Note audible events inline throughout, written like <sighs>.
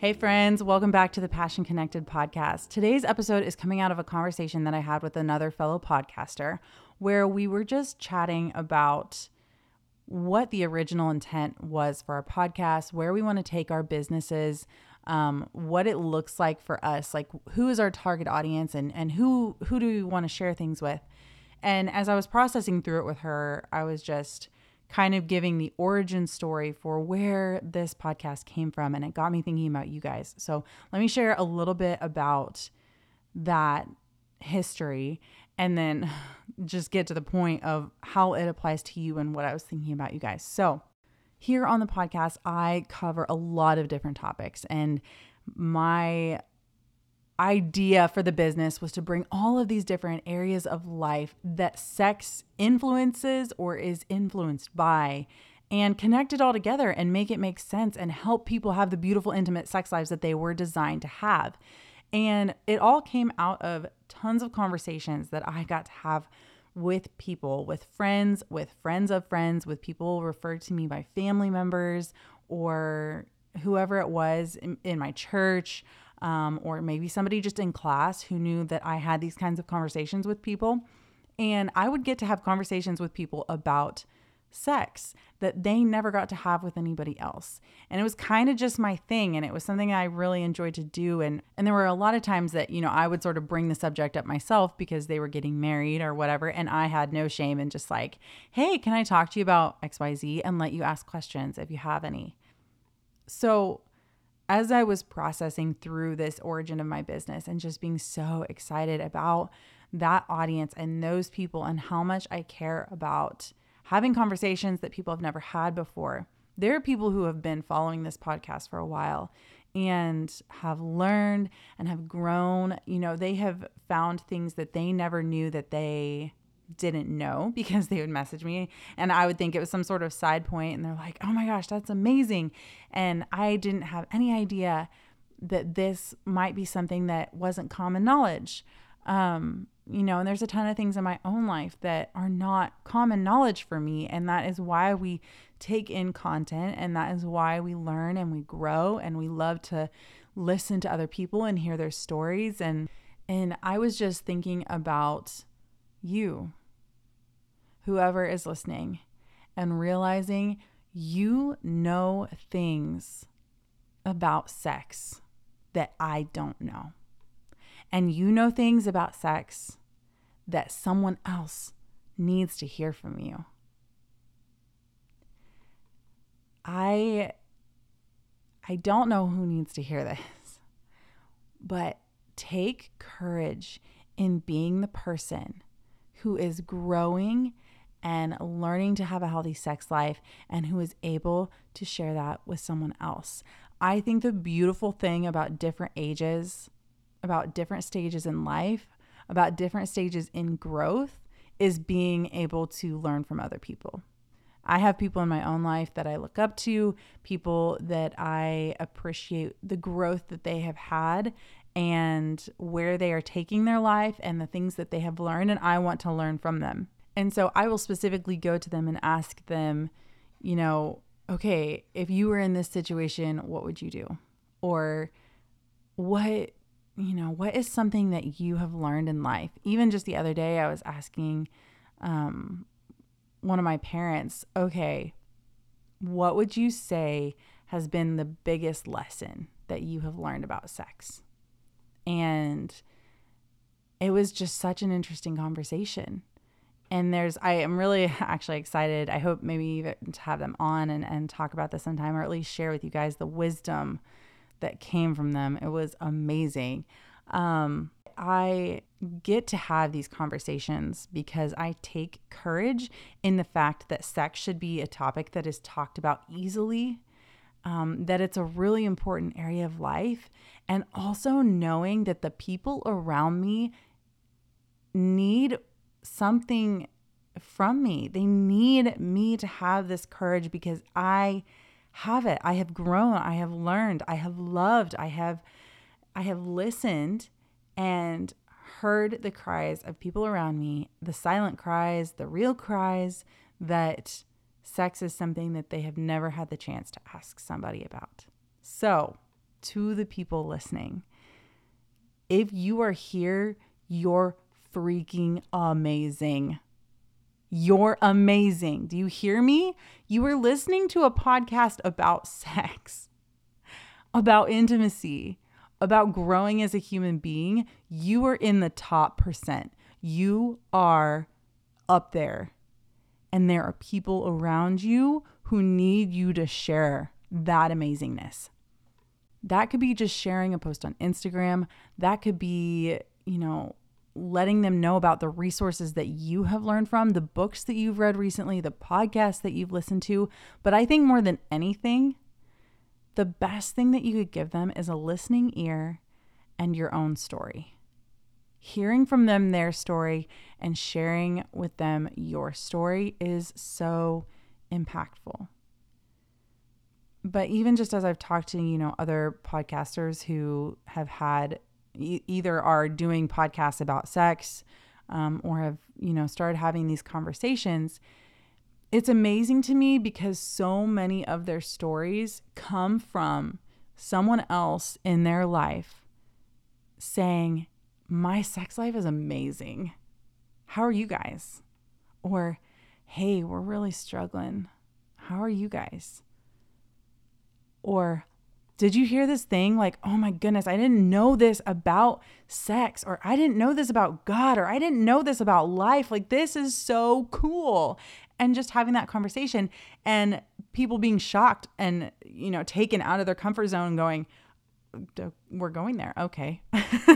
Hey, friends, welcome back to the Passion Connected podcast. Today's episode is coming out of a conversation that I had with another fellow podcaster where we were just chatting about what the original intent was for our podcast, where we want to take our businesses, um, what it looks like for us, like who is our target audience, and and who who do we want to share things with. And as I was processing through it with her, I was just kind of giving the origin story for where this podcast came from, and it got me thinking about you guys. So let me share a little bit about that history and then <sighs> just get to the point of how it applies to you and what I was thinking about you guys. So, here on the podcast, I cover a lot of different topics, and my idea for the business was to bring all of these different areas of life that sex influences or is influenced by and connect it all together and make it make sense and help people have the beautiful, intimate sex lives that they were designed to have. And it all came out of tons of conversations that I got to have with people, with friends, with friends of friends, with people referred to me by family members or whoever it was in, in my church, um, or maybe somebody just in class who knew that I had these kinds of conversations with people. And I would get to have conversations with people about sex that they never got to have with anybody else. And it was kind of just my thing and it was something I really enjoyed to do and and there were a lot of times that, you know, I would sort of bring the subject up myself because they were getting married or whatever and I had no shame in just like, "Hey, can I talk to you about XYZ and let you ask questions if you have any?" So, as I was processing through this origin of my business and just being so excited about that audience and those people and how much I care about having conversations that people have never had before. There are people who have been following this podcast for a while and have learned and have grown. You know, they have found things that they never knew that they didn't know <laughs> because they would message me and I would think it was some sort of side point and they're like, "Oh my gosh, that's amazing." And I didn't have any idea that this might be something that wasn't common knowledge. Um, you know, and there's a ton of things in my own life that are not common knowledge for me. And that is why we take in content and that is why we learn and we grow and we love to listen to other people and hear their stories. And and I was just thinking about you, whoever is listening, and realizing you know things about sex that I don't know. And you know things about sex that someone else needs to hear from you. I I don't know who needs to hear this, but take courage in being the person who is growing and learning to have a healthy sex life and who is able to share that with someone else. I think the beautiful thing about different ages, about different stages in life, about different stages in growth is being able to learn from other people. I have people in my own life that I look up to, people that I appreciate the growth that they have had and where they are taking their life and the things that they have learned, and I want to learn from them. And so I will specifically go to them and ask them, you know, okay, if you were in this situation, what would you do? Or what you know, what is something that you have learned in life? Even just the other day, I was asking um, one of my parents, okay, what would you say has been the biggest lesson that you have learned about sex? And it was just such an interesting conversation. And there's, I am really <laughs> actually excited. I hope maybe even to have them on and, and talk about this sometime or at least share with you guys the wisdom that came from them. It was amazing. Um, I get to have these conversations because I take courage in the fact that sex should be a topic that is talked about easily, um, that it's a really important area of life, and also knowing that the people around me need something from me. They need me to have this courage because I have it. I have grown, I have learned, I have loved, I have I have listened and heard the cries of people around me, the silent cries, the real cries that sex is something that they have never had the chance to ask somebody about. So, to the people listening, if you are here, you're freaking amazing. You're amazing. Do you hear me? You are listening to a podcast about <laughs> sex, about intimacy, about growing as a human being. You are in the top percent. You are up there. And there are people around you who need you to share that amazingness. That could be just sharing a post on Instagram. That could be, you know, letting them know about the resources that you have learned from, the books that you've read recently, the podcasts that you've listened to. But I think more than anything, the best thing that you could give them is a listening ear and your own story. Hearing from them their story and sharing with them your story is so impactful. But even just as I've talked to, you know, other podcasters who have had e- either are doing podcasts about sex um, or have, you know, started having these conversations, it's amazing to me because so many of their stories come from someone else in their life saying, My sex life is amazing. How are you guys? Or, Hey, we're really struggling. How are you guys? Or, did you hear this thing? Like, oh my goodness, I didn't know this about sex, or I didn't know this about God, or I didn't know this about life. Like, this is so cool. And just having that conversation and people being shocked and, you know, taken out of their comfort zone, going, we're going there. Okay.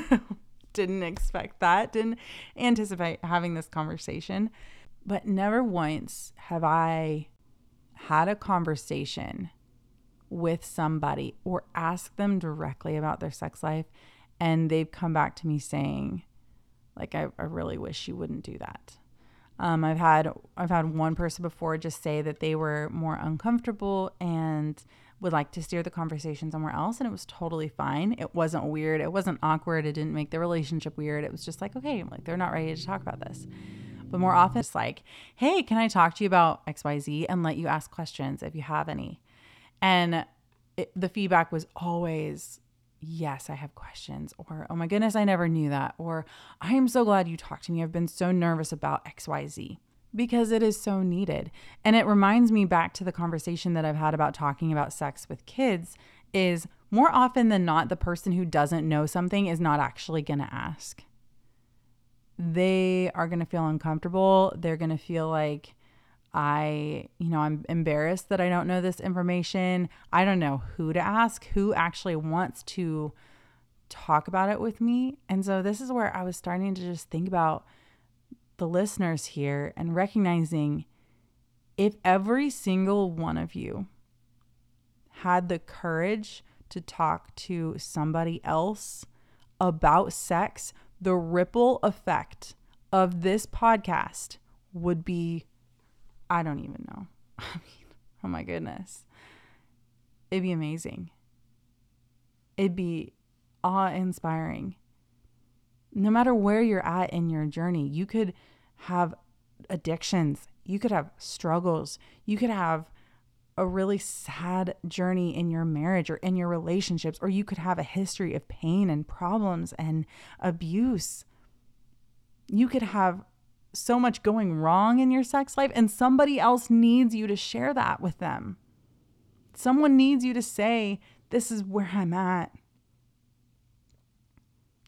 <laughs> didn't expect that, didn't anticipate having this conversation. But never once have I had a conversation with somebody or ask them directly about their sex life and they've come back to me saying like I, I really wish you wouldn't do that um, I've had I've had one person before just say that they were more uncomfortable and would like to steer the conversation somewhere else and it was totally fine. It wasn't weird. It wasn't awkward. It didn't make the relationship weird. It was just like, okay, like they're not ready to talk about this. But more often it's like, hey, can I talk to you about XYZ and let you ask questions if you have any? And it, the feedback was always, yes, I have questions, or oh my goodness, I never knew that, or I am so glad you talked to me. I've been so nervous about XYZ because it is so needed. And it reminds me back to the conversation that I've had about talking about sex with kids is more often than not the person who doesn't know something is not actually going to ask. They are going to feel uncomfortable. They're going to feel like I, you know, I'm embarrassed that I don't know this information. I don't know who to ask, who actually wants to talk about it with me. And so this is where I was starting to just think about the listeners here and recognizing if every single one of you had the courage to talk to somebody else about sex, the ripple effect of this podcast would be I don't even know. <laughs> I mean, oh my goodness. It'd be amazing. It'd be awe inspiring. No matter where you're at in your journey, you could have addictions, you could have struggles, you could have a really sad journey in your marriage or in your relationships, or you could have a history of pain and problems and abuse. You could have so much going wrong in your sex life, and somebody else needs you to share that with them. Someone needs you to say, This is where I'm at.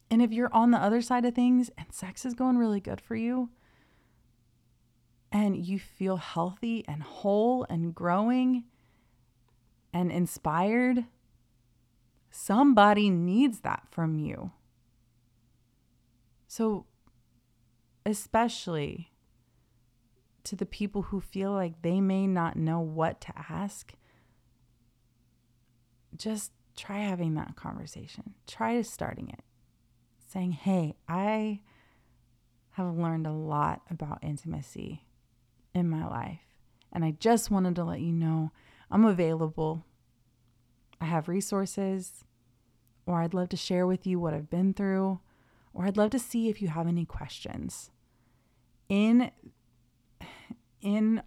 And if you're on the other side of things and sex is going really good for you, and you feel healthy and whole and growing and inspired, somebody needs that from you. So, especially to the people who feel like they may not know what to ask, just try having that conversation. Try starting it. Saying, hey, I have learned a lot about intimacy in my life. And I just wanted to let you know I'm available. I have resources, or I'd love to share with you what I've been through, or I'd love to see if you have any questions. In in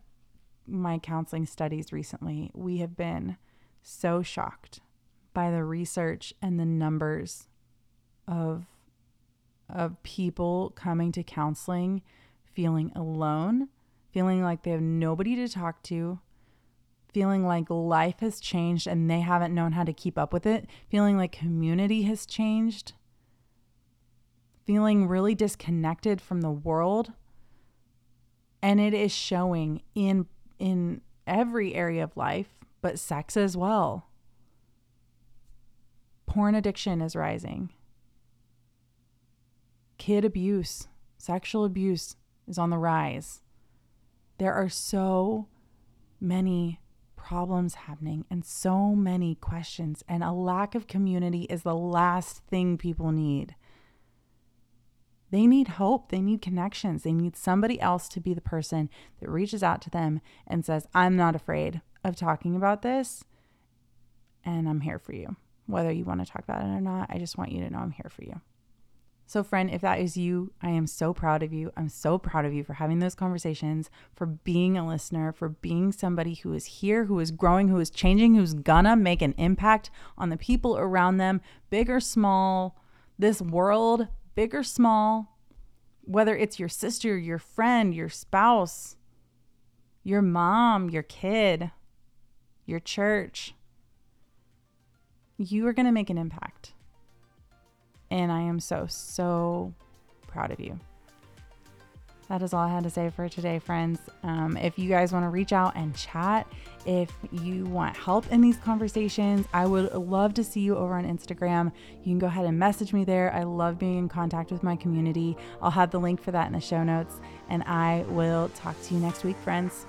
my counseling studies recently, we have been so shocked by the research and the numbers of of people coming to counseling feeling alone, feeling like they have nobody to talk to, feeling like life has changed and they haven't known how to keep up with it, feeling like community has changed, feeling really disconnected from the world. And it is showing in in every area of life, but sex as well. Porn addiction is rising. Kid abuse, sexual abuse is on the rise. There are so many problems happening and so many questions, and a lack of community is the last thing people need. They need hope. They need connections. They need somebody else to be the person that reaches out to them and says, I'm not afraid of talking about this, and I'm here for you whether you want to talk about it or not. I just want you to know I'm here for you. So, friend, if that is you, I am so proud of you. I'm so proud of you for having those conversations, for being a listener, for being somebody who is here, who is growing, who is changing, who's gonna make an impact on the people around them, big or small, this world, big or small, whether it's your sister, your friend, your spouse, your mom, your kid, your church you are going to make an impact. And I am so, so proud of you. That is all I had to say for today, friends. Um, if you guys want to reach out and chat, if you want help in these conversations, I would love to see you over on Instagram. You can go ahead and message me there. I love being in contact with my community. I'll have the link for that in the show notes. And I will talk to you next week, friends.